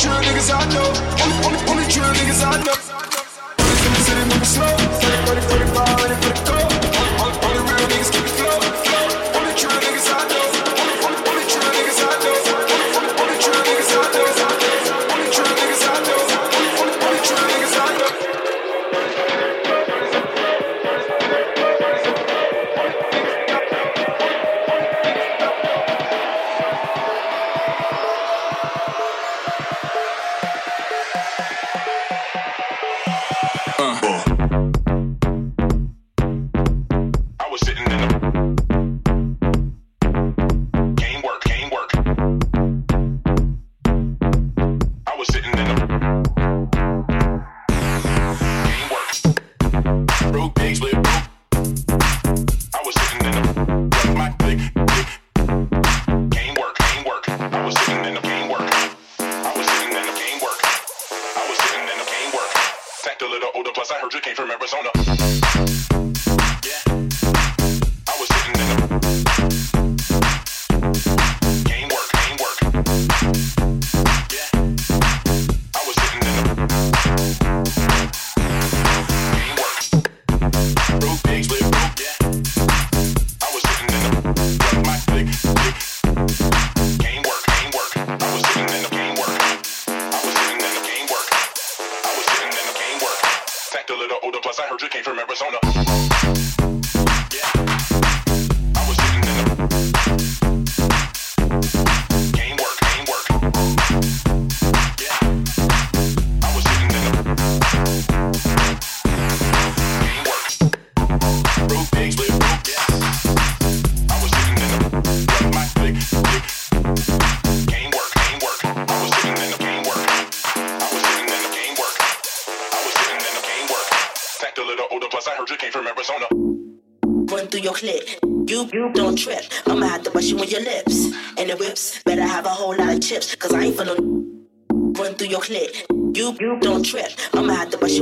true niggas I know. Only, only, only true niggas I know. still a little older. Plus, I heard you came from Arizona.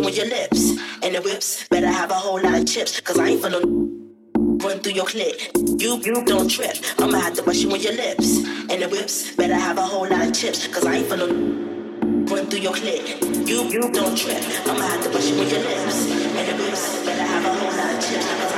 With your lips. And the whips better have a whole lot of chips, cause I ain't for run through your clip. You, you don't trip. I'ma have to brush you with your lips. And the whips better have a whole lot of chips, cause I ain't for run through your clip. You, you don't trip. I'ma have to brush you with your lips. And the whips better have a whole lot of chips,